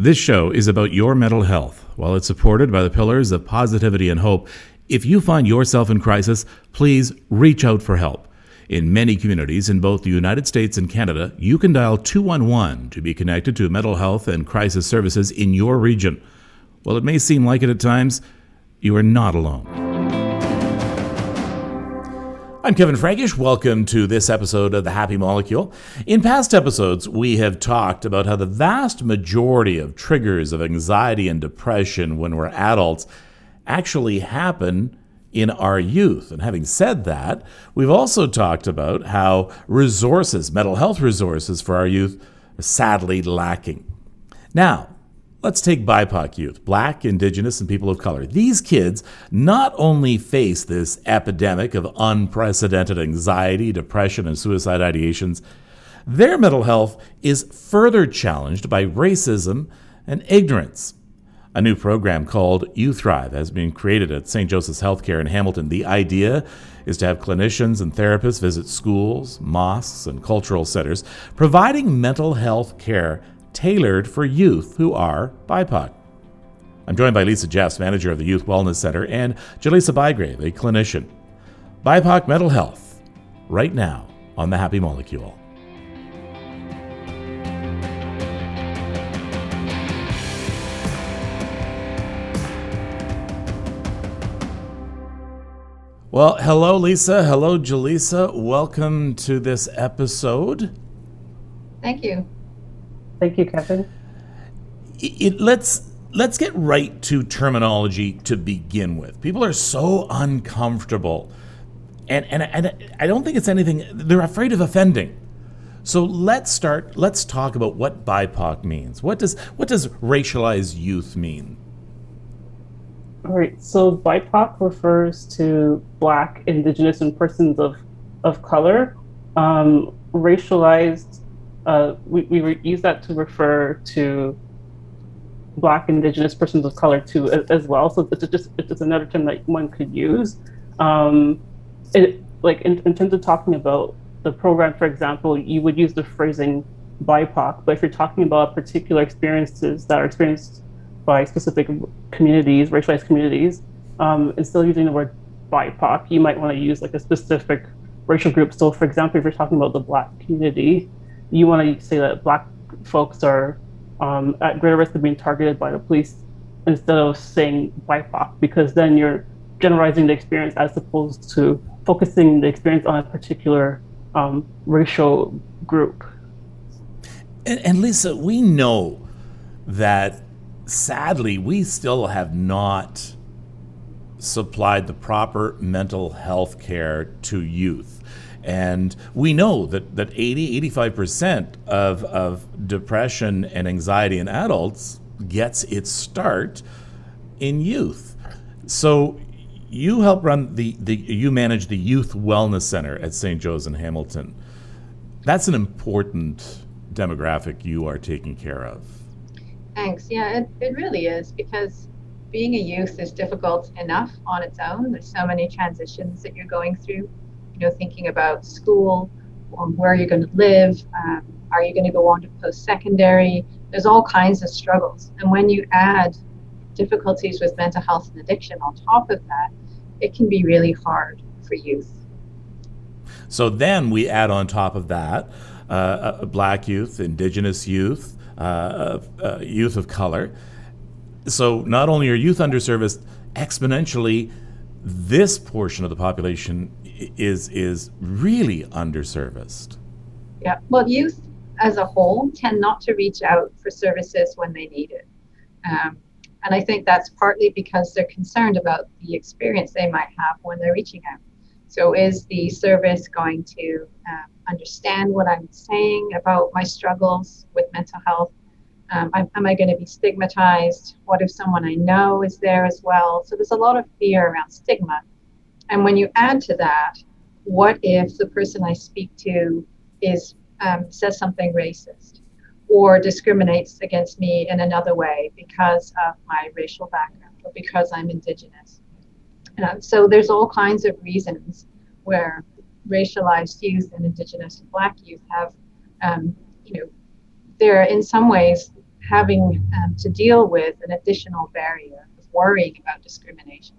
This show is about your mental health. While it's supported by the pillars of positivity and hope, if you find yourself in crisis, please reach out for help. In many communities in both the United States and Canada, you can dial 211 to be connected to mental health and crisis services in your region. While it may seem like it at times, you are not alone. I'm Kevin Frankish. Welcome to this episode of The Happy Molecule. In past episodes, we have talked about how the vast majority of triggers of anxiety and depression when we're adults actually happen in our youth. And having said that, we've also talked about how resources, mental health resources for our youth, are sadly lacking. Now, Let's take BIPOC youth, black, indigenous, and people of color. These kids not only face this epidemic of unprecedented anxiety, depression, and suicide ideations, their mental health is further challenged by racism and ignorance. A new program called You Thrive has been created at St. Joseph's Healthcare in Hamilton. The idea is to have clinicians and therapists visit schools, mosques, and cultural centers, providing mental health care tailored for youth who are BIPOC. I'm joined by Lisa Jeffs, manager of the Youth Wellness Center, and Jaleesa Bygrave, a clinician. BIPOC mental health, right now on the Happy Molecule. Well, hello, Lisa. Hello, Jaleesa. Welcome to this episode. Thank you. Thank you, Kevin. It, let's let's get right to terminology to begin with. People are so uncomfortable, and and and I don't think it's anything. They're afraid of offending. So let's start. Let's talk about what BIPOC means. What does what does racialized youth mean? All right. So BIPOC refers to Black, Indigenous, and persons of of color. Um, racialized uh, we, we re- use that to refer to Black, Indigenous persons of color too, as, as well. So it's just it's just another term that one could use. Um, it, like in, in terms of talking about the program, for example, you would use the phrasing BIPOC, but if you're talking about particular experiences that are experienced by specific communities, racialized communities, um, instead of using the word BIPOC, you might want to use like a specific racial group. So, for example, if you're talking about the Black community, you want to say that black folks are um, at greater risk of being targeted by the police instead of saying white BIPOC, because then you're generalizing the experience as opposed to focusing the experience on a particular um, racial group. And, and Lisa, we know that sadly we still have not supplied the proper mental health care to youth. And we know that, that 80, 85% of, of depression and anxiety in adults gets its start in youth. So you help run the, the you manage the Youth Wellness Center at St. Joe's in Hamilton. That's an important demographic you are taking care of. Thanks. Yeah, it, it really is because being a youth is difficult enough on its own. There's so many transitions that you're going through you know, thinking about school, or where you're going to live, um, are you going to go on to post-secondary? There's all kinds of struggles, and when you add difficulties with mental health and addiction on top of that, it can be really hard for youth. So then we add on top of that uh, black youth, indigenous youth, uh, uh, youth of color. So not only are youth underserviced, exponentially, this portion of the population is is really underserviced. Yeah, well, youth as a whole tend not to reach out for services when they need it, um, and I think that's partly because they're concerned about the experience they might have when they're reaching out. So, is the service going to um, understand what I'm saying about my struggles with mental health? Um, am, am I going to be stigmatized? What if someone I know is there as well? So, there's a lot of fear around stigma and when you add to that, what if the person I speak to is um, says something racist or discriminates against me in another way because of my racial background or because I'm indigenous? Uh, so there's all kinds of reasons where racialized youth and indigenous and black youth have, um, you know, they're in some ways having um, to deal with an additional barrier of worrying about discrimination.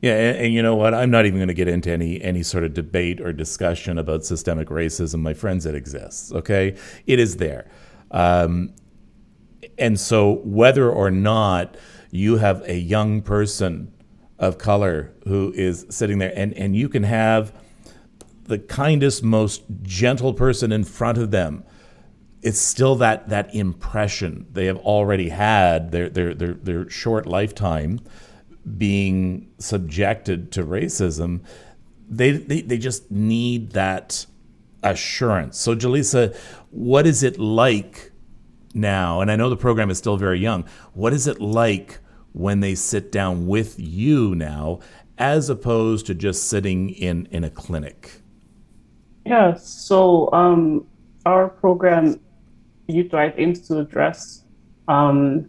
Yeah, and, and, you know what? I'm not even going to get into any any sort of debate or discussion about systemic racism. My friends, it exists. Okay, it is there, um, and so whether or not you have a young person of color who is sitting there, and and you can have the kindest, most gentle person in front of them. It's still that that impression they have already had their their their, their short lifetime being subjected to racism, they, they, they just need that assurance. So, Jaleesa, what is it like now? And I know the program is still very young. What is it like when they sit down with you now, as opposed to just sitting in, in a clinic? Yeah, so um, our program, Youth Thrive, aims to address um,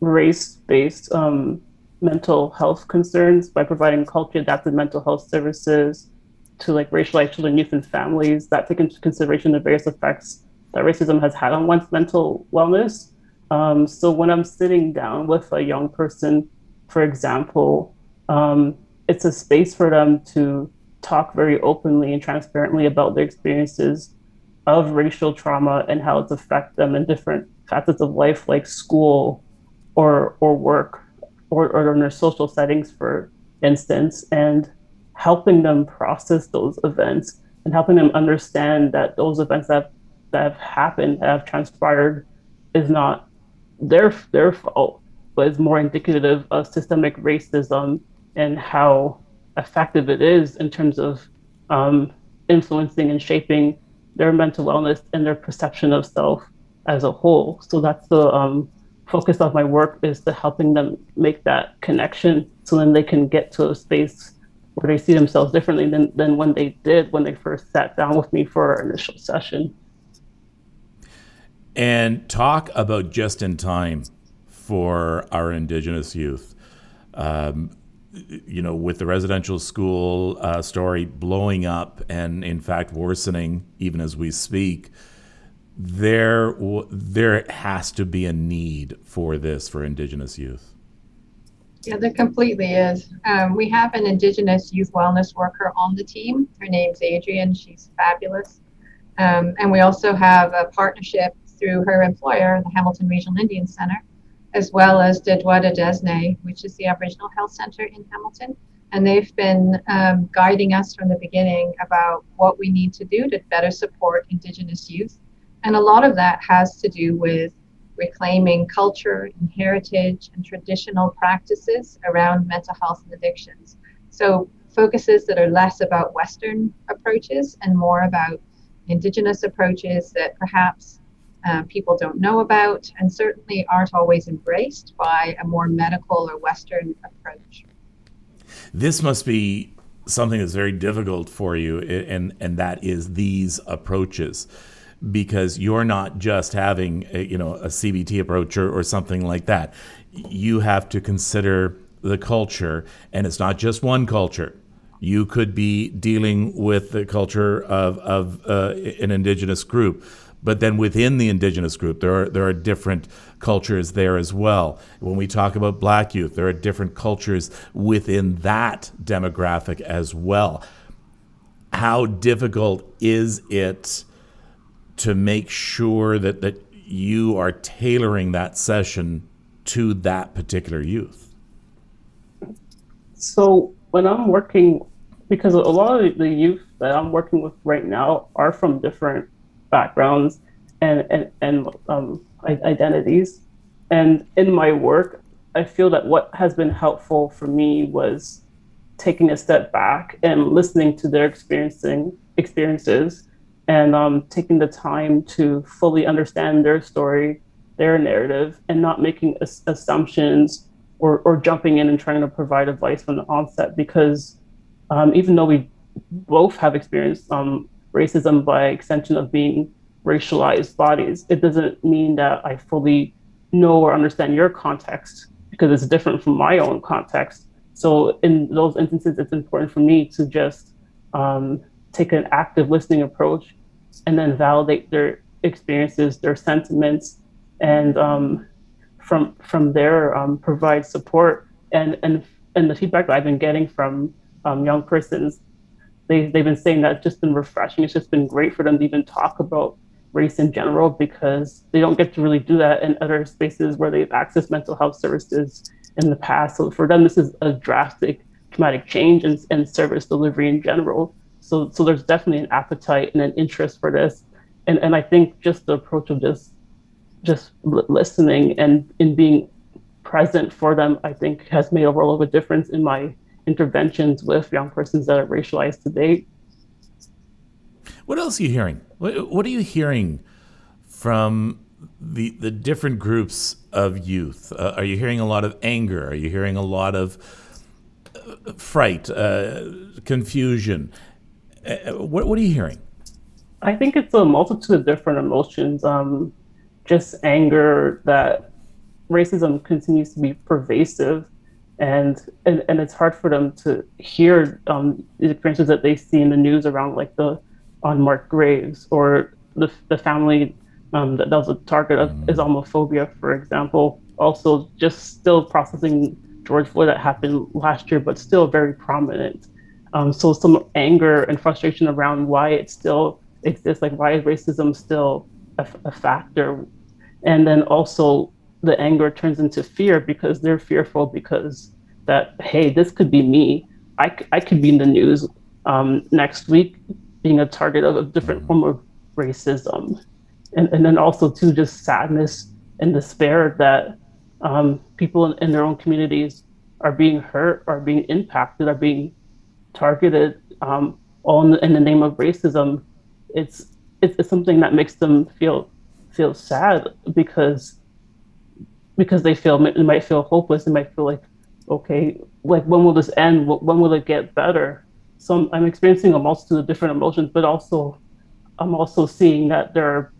race based um, mental health concerns by providing culture adapted mental health services to like racialized children, youth, and families that take into consideration the various effects that racism has had on one's mental wellness. Um, so when I'm sitting down with a young person, for example, um, it's a space for them to talk very openly and transparently about their experiences of racial trauma and how it's affected them in different facets of life, like school or or work or, or in their social settings, for instance, and helping them process those events and helping them understand that those events that, that have happened, that have transpired, is not their their fault, but is more indicative of systemic racism and how effective it is in terms of um, influencing and shaping their mental wellness and their perception of self as a whole. So that's the um, focus of my work is to helping them make that connection so then they can get to a space where they see themselves differently than, than when they did when they first sat down with me for our initial session. And talk about just in time for our Indigenous youth. Um, you know, with the residential school uh, story blowing up and, in fact, worsening even as we speak, there there has to be a need for this for Indigenous youth. Yeah, there completely is. Um, we have an Indigenous youth wellness worker on the team. Her name's Adrian. She's fabulous. Um, and we also have a partnership through her employer, the Hamilton Regional Indian Center, as well as Dedwada Desne, which is the Aboriginal Health Center in Hamilton. And they've been um, guiding us from the beginning about what we need to do to better support Indigenous youth and a lot of that has to do with reclaiming culture and heritage and traditional practices around mental health and addictions. So, focuses that are less about Western approaches and more about Indigenous approaches that perhaps uh, people don't know about and certainly aren't always embraced by a more medical or Western approach. This must be something that's very difficult for you, and, and that is these approaches because you're not just having a, you know a CBT approach or, or something like that. You have to consider the culture, and it's not just one culture. You could be dealing with the culture of, of uh, an indigenous group, but then within the indigenous group, there are there are different cultures there as well. When we talk about Black youth, there are different cultures within that demographic as well. How difficult is it? To make sure that, that you are tailoring that session to that particular youth? So when I'm working, because a lot of the youth that I'm working with right now are from different backgrounds and and, and um, identities, and in my work, I feel that what has been helpful for me was taking a step back and listening to their experiencing experiences and um, taking the time to fully understand their story, their narrative, and not making as- assumptions or, or jumping in and trying to provide advice from the onset. Because um, even though we both have experienced um, racism by extension of being racialized bodies, it doesn't mean that I fully know or understand your context because it's different from my own context. So in those instances, it's important for me to just um, take an active listening approach and then validate their experiences, their sentiments, and um, from from there um, provide support. And and and the feedback that I've been getting from um, young persons, they they've been saying that it's just been refreshing. It's just been great for them to even talk about race in general because they don't get to really do that in other spaces where they've accessed mental health services in the past. So for them, this is a drastic traumatic change in, in service delivery in general. So so there's definitely an appetite and an interest for this. And and I think just the approach of just just listening and in being present for them, I think has made a world of a difference in my interventions with young persons that are racialized to date. What else are you hearing? What, what are you hearing from the the different groups of youth? Uh, are you hearing a lot of anger? Are you hearing a lot of uh, fright, uh, confusion? Uh, what what are you hearing? I think it's a multitude of different emotions. Um, just anger that racism continues to be pervasive, and and, and it's hard for them to hear um, the experiences that they see in the news around like the unmarked graves or the the family um, that, that was a target of mm. Islamophobia, for example. Also, just still processing George Floyd that happened last year, but still very prominent. Um, so some anger and frustration around why it still exists, like why is racism still a, a factor? And then also the anger turns into fear because they're fearful because that hey, this could be me. I, I could be in the news um, next week being a target of a different mm. form of racism and, and then also too just sadness and despair that um, people in, in, their own communities are being hurt, are being impacted, are being targeted, um, all in the, in the, name of racism. It's, it's, it's something that makes them feel feel sad because because they feel they might feel hopeless. They might feel like, okay, like when will this end? When will it get better? So I'm, I'm experiencing a multitude of different emotions, but also I'm also seeing that there are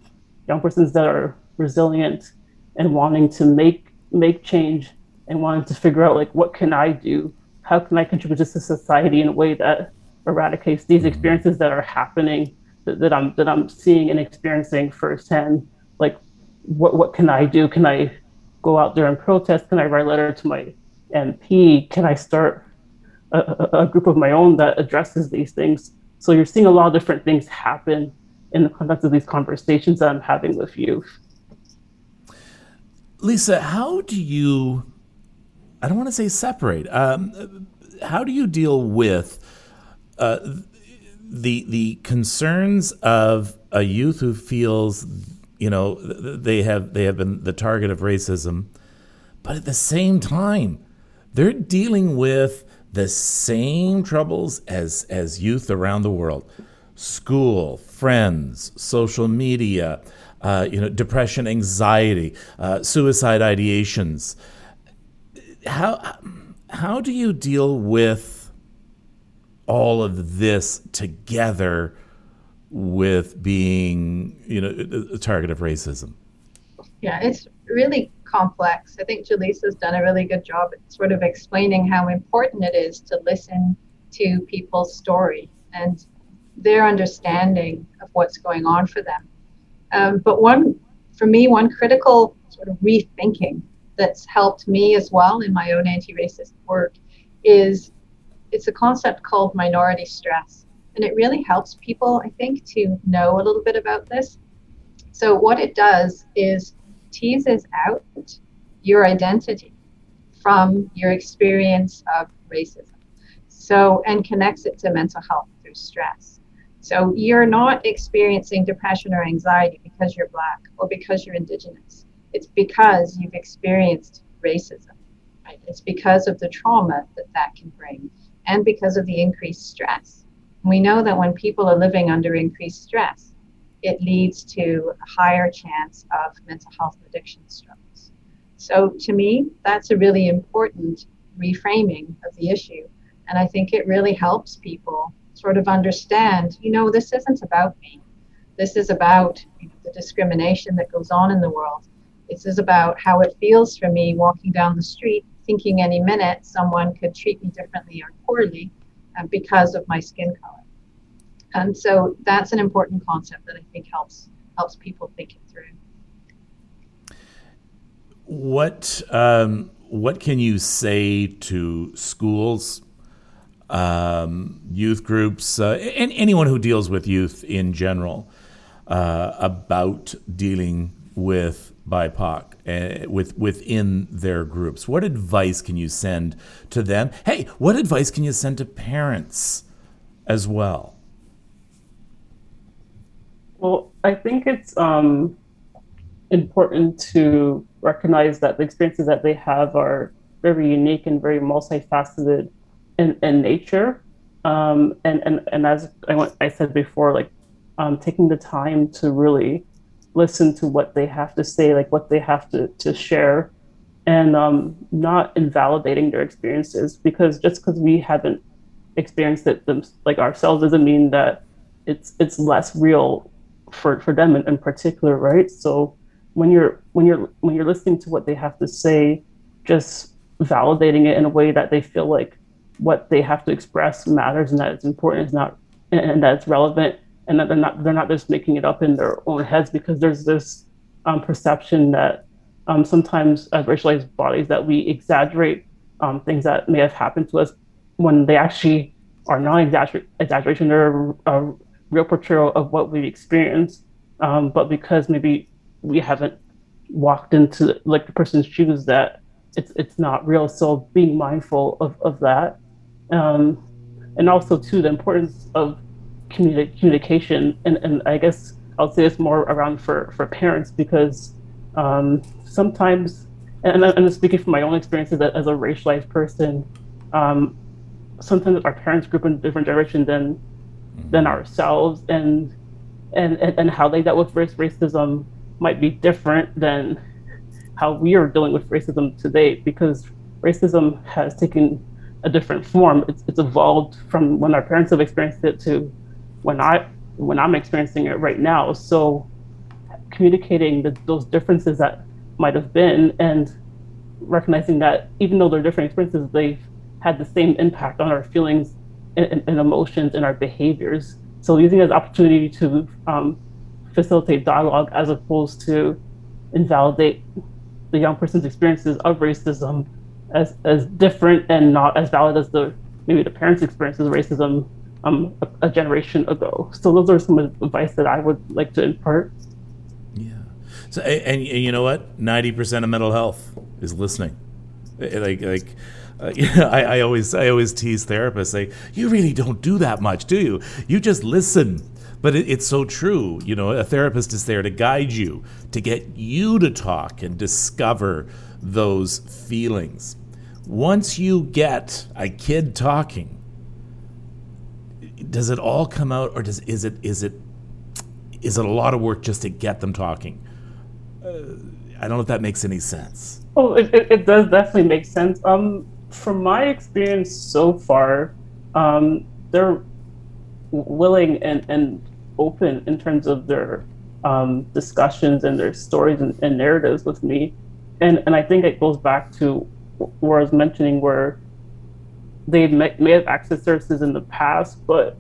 young persons that are resilient and wanting to make make change and wanting to figure out like what can I do? How can I contribute to society in a way that eradicates these mm-hmm. experiences that are happening that, that I'm that I'm seeing and experiencing firsthand? Like what what can I do? Can I go out there and protest? Can I write a letter to my MP? Can I start a, a, group of my own that addresses these things? So you're seeing a lot of different things happen in the context of these conversations that I'm having with youth. Lisa, how do you, I don't want to say separate, um, how do you deal with uh, the, the concerns of a youth who feels, you know, they have, they have been the target of racism, but at the same time, they're dealing with the same troubles as, as youth around the world school, friends, social media, uh, you know, depression, anxiety, uh, suicide ideations. How how do you deal with all of this together with being, you know, a target of racism? Yeah, it's really complex. I think Jaleesa's done a really good job at sort of explaining how important it is to listen to people's story and their understanding of what's going on for them. Um, but one, for me, one critical sort of rethinking that's helped me as well in my own anti-racist work is it's a concept called minority stress, and it really helps people, I think, to know a little bit about this. So what it does is teases out your identity from your experience of racism. So, and connects it to mental health through stress. So you're not experiencing depression or anxiety because you're black or because you're indigenous. It's because you've experienced racism. Right? It's because of the trauma that that can bring and because of the increased stress. We know that when people are living under increased stress, it leads to a higher chance of mental health addiction struggles. So to me, that's a really important reframing of the issue. And I think it really helps people sort of understand, you know, this isn't about me. This is about the discrimination that goes on in the world. This is about how it feels for me walking down the street, thinking any minute someone could treat me differently or poorly uh, because of my skin color. And so that's an important concept that I think helps helps people think it through. What um, what can you say to schools, um, youth groups, uh, and anyone who deals with youth in general uh, about dealing with BIPOC uh, with within their groups? What advice can you send to them? Hey, what advice can you send to parents as well? Well, I think it's um, important to recognize that the experiences that they have are very unique and very multifaceted in, in nature. Um, and, and, and as I, went, I said before, like um, taking the time to really listen to what they have to say, like what they have to, to share, and um, not invalidating their experiences because just because we haven't experienced it them, like ourselves doesn't mean that it's it's less real for, for them in, in particular, right? So when you're when you're when you're listening to what they have to say, just validating it in a way that they feel like what they have to express matters and that it's important, is not and, and that it's relevant, and that they're not they're not just making it up in their own heads because there's this um, perception that um, sometimes as racialized bodies that we exaggerate um, things that may have happened to us when they actually are not exagger- exaggeration. They're a, a real portrayal of what we experience. Um, but because maybe we haven't walked into like the person's shoes that it's it's not real so being mindful of, of that um, and also too the importance of communi- communication and, and i guess i'll say this more around for for parents because um, sometimes and i'm speaking from my own experiences as a racialized person um, sometimes our parents group in a different direction than than ourselves and and and, and how they dealt with race racism might be different than how we are dealing with racism today because racism has taken a different form. It's, it's evolved from when our parents have experienced it to when I when I'm experiencing it right now. So communicating the, those differences that might have been and recognizing that even though they're different experiences, they've had the same impact on our feelings and, and, emotions and our behaviors. So using as opportunity to um, facilitate dialogue as opposed to invalidate the young person's experiences of racism as, as different and not as valid as the maybe the parents' experiences of racism um, a, a, generation ago. So those are some advice that I would like to impart. Yeah. So and, and you know what? Ninety percent of mental health is listening. Like like. Uh, I, I always I always tease therapists say you really don't do that much do you you just listen but it, it's so true. You know, a therapist is there to guide you, to get you to talk and discover those feelings. Once you get a kid talking, does it all come out, or does is it is it is it a lot of work just to get them talking? Uh, I don't know if that makes any sense. Oh, it, it, it does definitely make sense. Um, from my experience so far, um, they're willing and, and open in terms of their um, discussions and their stories and, and, narratives with me. And, and I think it goes back to where I was mentioning where they may, may have accessed services in the past, but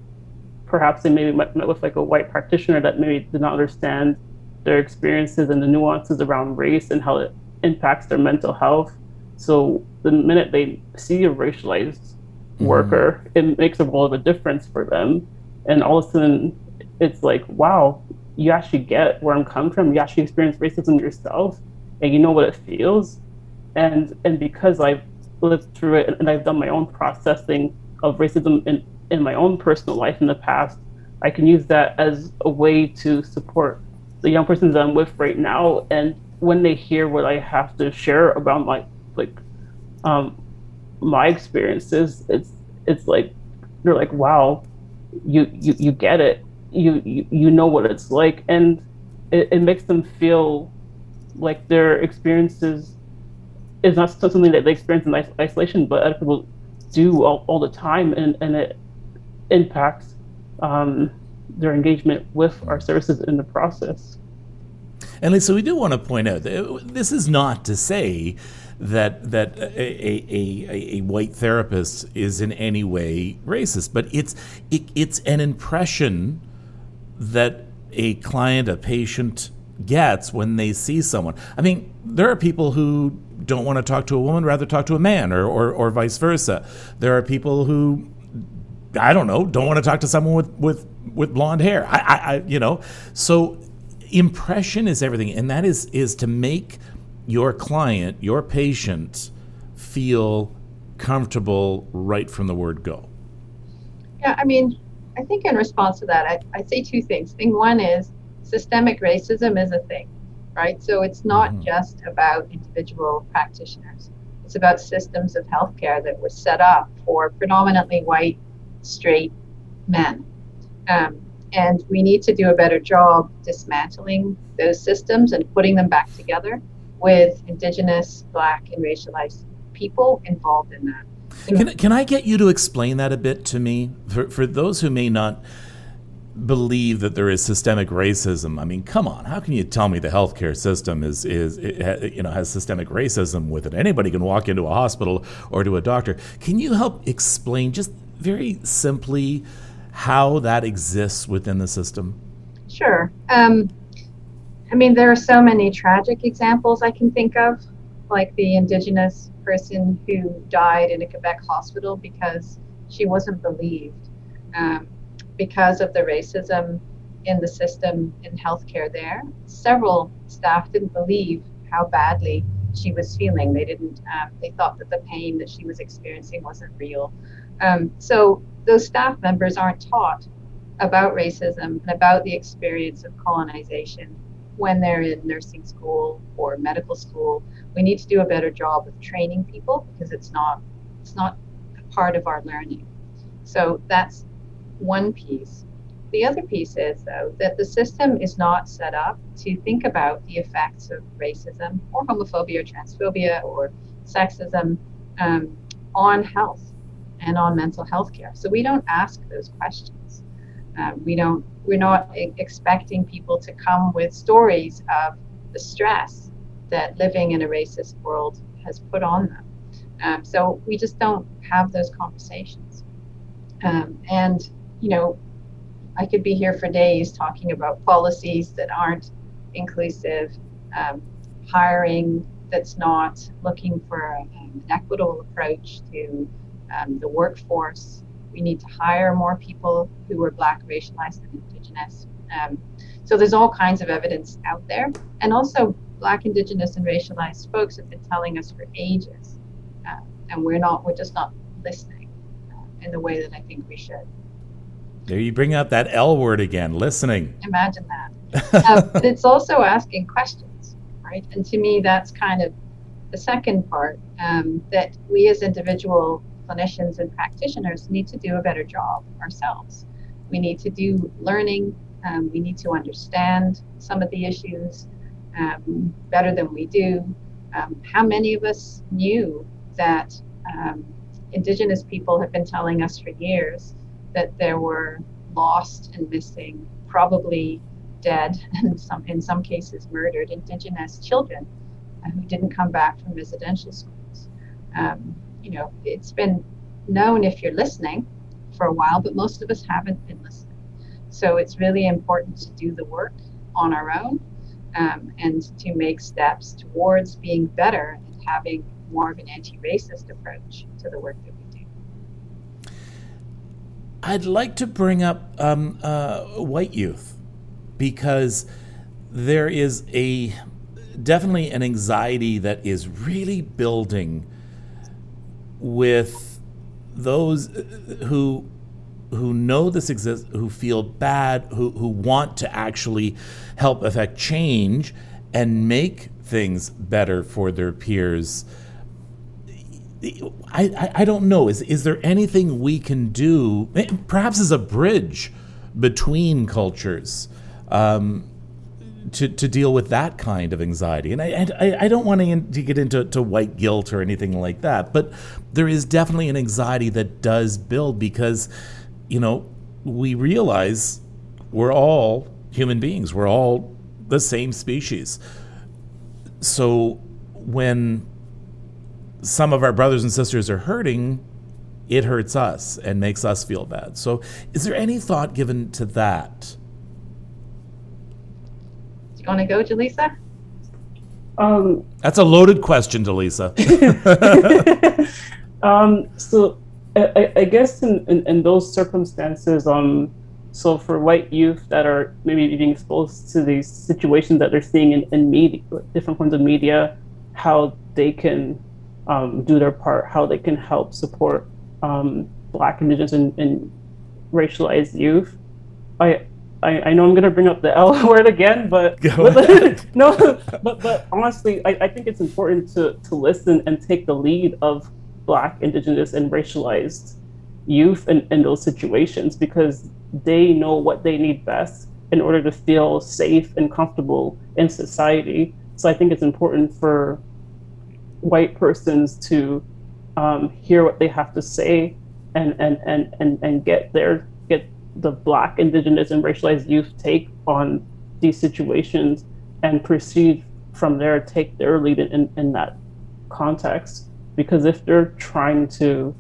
perhaps they maybe met, met with like a white practitioner that maybe did not understand their experiences and the nuances around race and how it impacts their mental health. So the minute they see a racialized mm-hmm. worker, it makes a world of a difference for them. And all of a sudden, it's like, wow, you actually get where I'm coming from. You actually experience racism yourself, and you know what it feels. And and because I've lived through it and I've done my own processing of racism in, in my own personal life in the past, I can use that as a way to support the young persons that I'm with right now. And when they hear what I have to share about my like um, my experiences, it's it's like they're like, wow, you you you get it you, you you know what it's like and it, it makes them feel like their experiences is not something that they experience in isolation but other people do all, all the time and, and it impacts um, their engagement with our services in the process and Lisa, we do want to point out that this is not to say that that a, a, a, a, white therapist is in any way racist, but it's it, it's an impression that a client, a patient gets when they see someone. I mean, there are people who don't want to talk to a woman, rather talk to a man, or, or, or vice versa. There are people who, I don't know, don't want to talk to someone with, with, with blonde hair. I, I, I you know, so impression is everything, and that is is to make your client, your patient, feel comfortable right from the word go. Yeah, I mean, I think in response to that, I, I say two things. Thing one is systemic racism is a thing, right? So it's not mm-hmm. just about individual practitioners. It's about systems of healthcare that were set up for predominantly white, straight men. Um, and we need to do a better job dismantling those systems and putting them back together with Indigenous, Black, and racialized people involved in that. Can, can I get you to explain that a bit to me? For, for those who may not believe that there is systemic racism. I mean, come on, how can you tell me the healthcare system is is you know has systemic racism with it? Anybody can walk into a hospital or to a doctor. Can you help explain just very simply how that exists within the system? Sure. Um, I mean, there are so many tragic examples I can think of, like the Indigenous person who died in a Quebec hospital because she wasn't believed. Um, because of the racism in the system in healthcare there. Several staff didn't believe how badly she was feeling. They didn't. Um, they thought that the pain that she was experiencing wasn't real. Um, so those staff members aren't taught about racism and about the experience of colonization when they're in nursing school or medical school. We need to do a better job of training people because it's not it's not part of our learning. So that's one piece. The other piece is, though, that the system is not set up to think about the effects of racism or homophobia or transphobia or sexism um, on health and on mental health care. So we don't ask those questions. Um, we don't. We're not expecting people to come with stories of the stress that living in a racist world has put on them. Um, so we just don't have those conversations. Um, and you know, I could be here for days talking about policies that aren't inclusive, um, hiring that's not looking for an equitable approach to um, the workforce. We need to hire more people who are Black, racialized, and Indigenous. Um, so there's all kinds of evidence out there. And also, Black, Indigenous, and racialized folks have been telling us for ages. Uh, and we're not, we're just not listening uh, in the way that I think we should. There you bring up that L word again, listening. Imagine that. uh, but it's also asking questions, right? And to me, that's kind of the second part um, that we as individual clinicians and practitioners need to do a better job ourselves. We need to do learning. Um, we need to understand some of the issues um, better than we do. Um, how many of us knew that um, Indigenous people have been telling us for years that there were lost and missing, probably dead, and some in some cases murdered Indigenous children uh, who didn't come back from residential schools. Um, you know, it's been known if you're listening for a while, but most of us haven't been listening. So it's really important to do the work on our own um, and to make steps towards being better and having more of an anti-racist approach to the work that we I'd like to bring up um, uh, white youth because there is a definitely an anxiety that is really building with those who who know this exists, who feel bad, who, who want to actually help affect change and make things better for their peers I, I don't know. Is is there anything we can do, eh, perhaps as a bridge between cultures, um, to to deal with that kind of anxiety? And I I, I don't want to, to get into to white guilt or anything like that, but there is definitely an anxiety that does build because, you know, we realize we're all human beings. We're all the same species. So when some of our brothers and sisters are hurting, it hurts us and makes us feel bad. So, is there any thought given to that? you want to go, Jaleesa? Um, That's a loaded question, Delisa. um, so I, I guess in, in, in, those circumstances, um, so for white youth that are maybe being exposed to these situations that they're seeing in, in media, different forms of media, how they can um, do their part, how they can help support um, Black, Indigenous, and, and racialized youth. I I, I know I'm going to bring up the L word again, but, but no, but but honestly, I, I think it's important to to listen and take the lead of Black, Indigenous, and racialized youth in, in those situations because they know what they need best in order to feel safe and comfortable in society. So I think it's important for white persons to um, hear what they have to say and and and and, and get their get the black indigenous and racialized youth take on these situations and proceed from there take their lead in, in that context because if they're trying to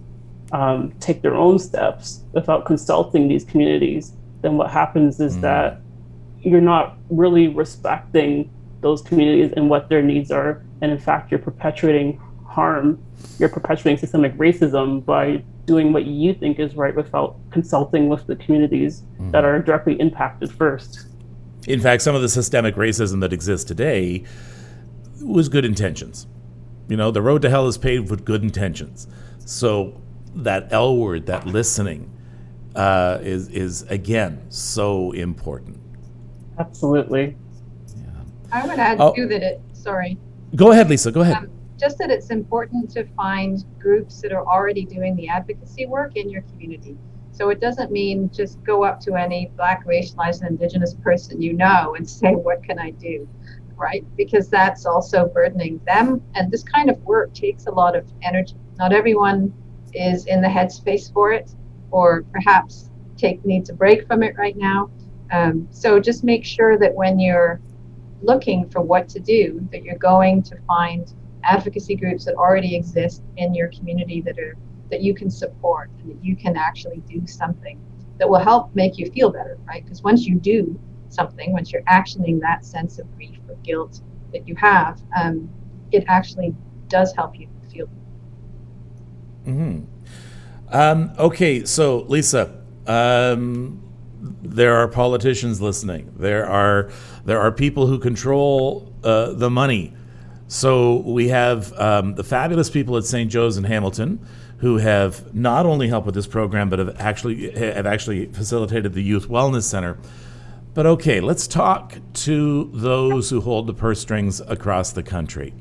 um, take their own steps without consulting these communities then what happens is mm. that you're not really respecting those communities and what their needs are and in fact you're perpetuating harm you're perpetuating systemic racism by doing what you think is right without consulting with the communities mm-hmm. that are directly impacted first. In fact, some of the systemic racism that exists today was good intentions. You know, the road to hell is paved with good intentions. So that L word, that listening, uh, is is again so important. Absolutely. Yeah. I would add oh. too that it. Sorry. Go ahead, Lisa. Go ahead. Um, just that it's important to find groups that are already doing the advocacy work in your community. So it doesn't mean just go up to any Black, racialized, and Indigenous person you know and say, What can I do? Right? Because that's also burdening them. And this kind of work takes a lot of energy. Not everyone is in the headspace for it, or perhaps take needs a break from it right now. Um, so just make sure that when you're looking for what to do, that you're going to find advocacy groups that already exist in your community that are that you can support and that you can actually do something that will help make you feel better, right? Because once you do something, once you're actioning that sense of grief or guilt that you have, um, it actually does help you feel. Hmm. Um, okay, so Lisa, um, there are politicians listening. There are there are people who control uh, the money so we have um, the fabulous people at St. Joe's in Hamilton who have not only helped with this program, but have actually have actually facilitated the Youth Wellness Center. But okay, let's talk to those who hold the purse strings across the country.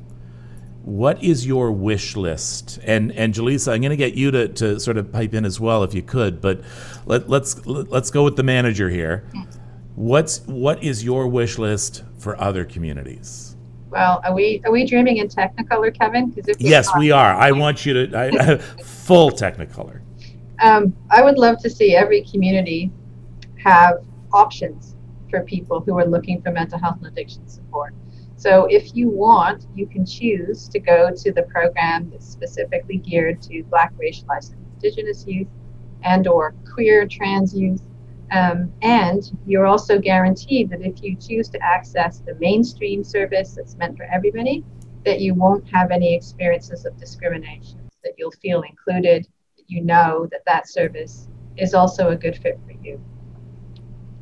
What is your wish list? And and Jaleesa, I'm going to get you to, to sort of pipe in as well if you could. But let, let's let's go with the manager here. What's what is your wish list for other communities? Well, are we are we dreaming in Technicolor, Kevin? Because yes, we are. I want you to I, full Technicolor. Um, I would love to see every community have options for people who are looking for mental health and addiction support. So if you want, you can choose to go to the program that's specifically geared to Black, racialized, and Indigenous youth, and or queer, trans youth, um, and you're also guaranteed that if you choose to access the mainstream service that's meant for everybody, that you won't have any experiences of discrimination, that you'll feel included, that you know that that service is also a good fit for you.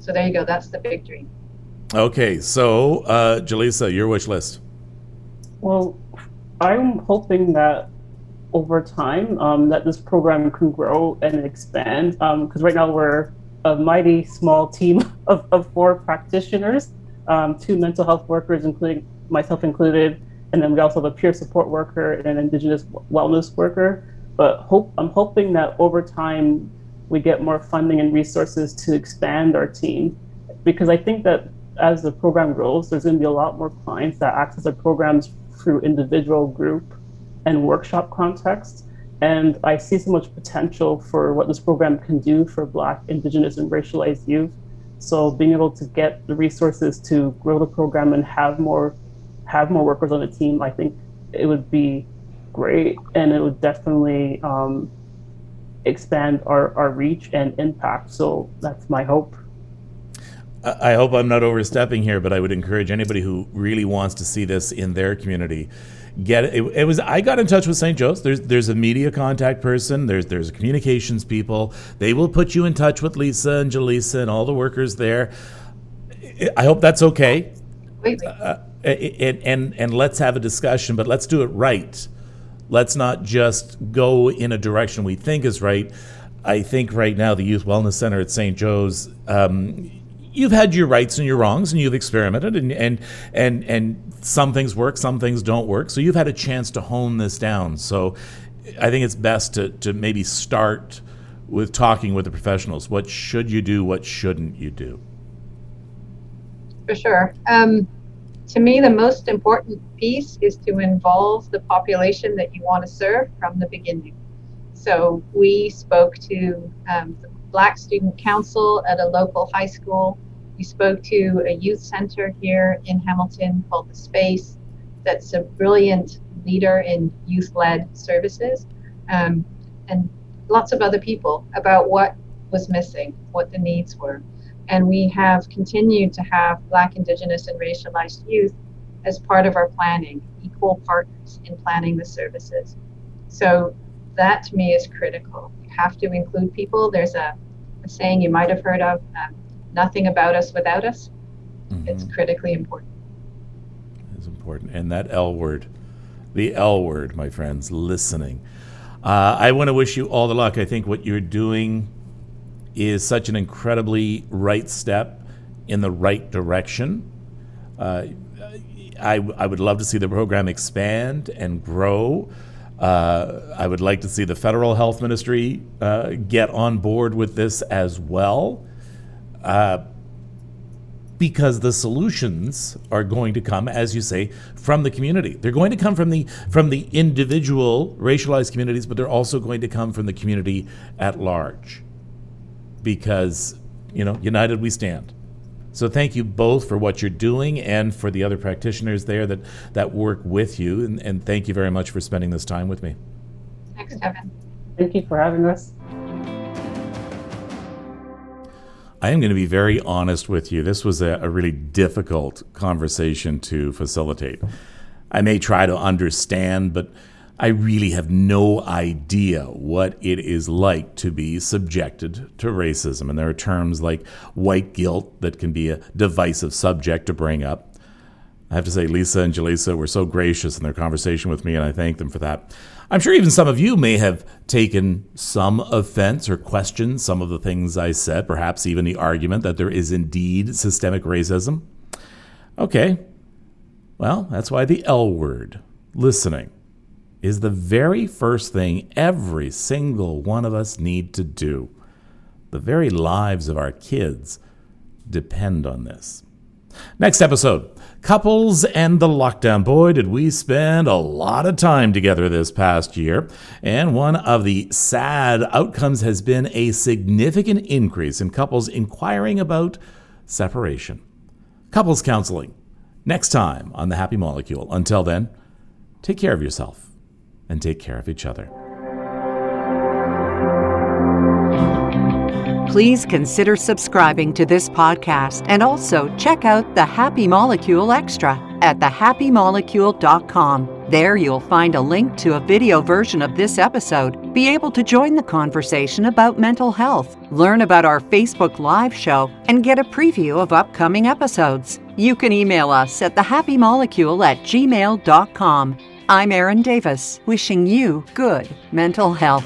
So there you go. That's the big dream. Okay, so uh, Jaleesa, your wish list. Well, I'm hoping that over time um, that this program can grow and expand because um, right now we're a mighty small team of, of four practitioners, um, two mental health workers, including myself included, and then we also have a peer support worker and an indigenous wellness worker. But hope I'm hoping that over time we get more funding and resources to expand our team, because I think that as the program grows, there's going to be a lot more clients that access our programs through individual, group, and workshop contexts and I see so much potential for what this program can do for Black, Indigenous, and racialized youth. So being able to get the resources to grow the program and have more have more workers on the team, I think it would be great, and it would definitely um, expand our, our reach and impact. So that's my hope. I hope I'm not overstepping here, but I would encourage anybody who really wants to see this in their community. Get it, it was I got in touch with St. Joe's. There's there's a media contact person. There's there's a communications people. They will put you in touch with Lisa and Jaleesa and all the workers there. I hope that's okay. Uh, and, and and let's have a discussion, but let's do it right. Let's not just go in a direction we think is right. I think right now the Youth Wellness Center at St. Joe's, um, you've had your rights and your wrongs, and you've experimented, and and and and some things work, some things don't work. So you've had a chance to hone this down. So I think it's best to to maybe start with talking with the professionals. What should you do? What shouldn't you do? For sure. Um, to me, the most important piece is to involve the population that you want to serve from the beginning. So we spoke to um, Black Student Council at a local high school. We spoke to a youth center here in Hamilton called The Space, that's a brilliant leader in youth led services, um, and lots of other people about what was missing, what the needs were. And we have continued to have Black, Indigenous, and racialized youth as part of our planning, equal partners in planning the services. So that to me is critical. Have to include people. There's a, a saying you might have heard of um, nothing about us without us. Mm-hmm. It's critically important. It's important. And that L word, the L word, my friends, listening. Uh, I want to wish you all the luck. I think what you're doing is such an incredibly right step in the right direction. Uh, I, I would love to see the program expand and grow. Uh, I would like to see the federal health ministry uh, get on board with this as well, uh, because the solutions are going to come, as you say, from the community. They're going to come from the from the individual racialized communities, but they're also going to come from the community at large because, you know, united we stand. So thank you both for what you're doing and for the other practitioners there that, that work with you. And, and thank you very much for spending this time with me. Thanks, Kevin. Thank you for having us. I am going to be very honest with you. This was a, a really difficult conversation to facilitate. I may try to understand, but I really have no idea what it is like to be subjected to racism. And there are terms like white guilt that can be a divisive subject to bring up. I have to say, Lisa and Jaleesa were so gracious in their conversation with me, and I thank them for that. I'm sure even some of you may have taken some offense or questioned some of the things I said, perhaps even the argument that there is indeed systemic racism. Okay, well, that's why the L word, listening is the very first thing every single one of us need to do. The very lives of our kids depend on this. Next episode Couples and the Lockdown. Boy, did we spend a lot of time together this past year. And one of the sad outcomes has been a significant increase in couples inquiring about separation. Couples counseling. Next time on The Happy Molecule. Until then, take care of yourself and take care of each other. Please consider subscribing to this podcast and also check out the Happy Molecule Extra at thehappymolecule.com. There you'll find a link to a video version of this episode, be able to join the conversation about mental health, learn about our Facebook Live show, and get a preview of upcoming episodes. You can email us at thehappymolecule at gmail.com. I'm Erin Davis, wishing you good mental health.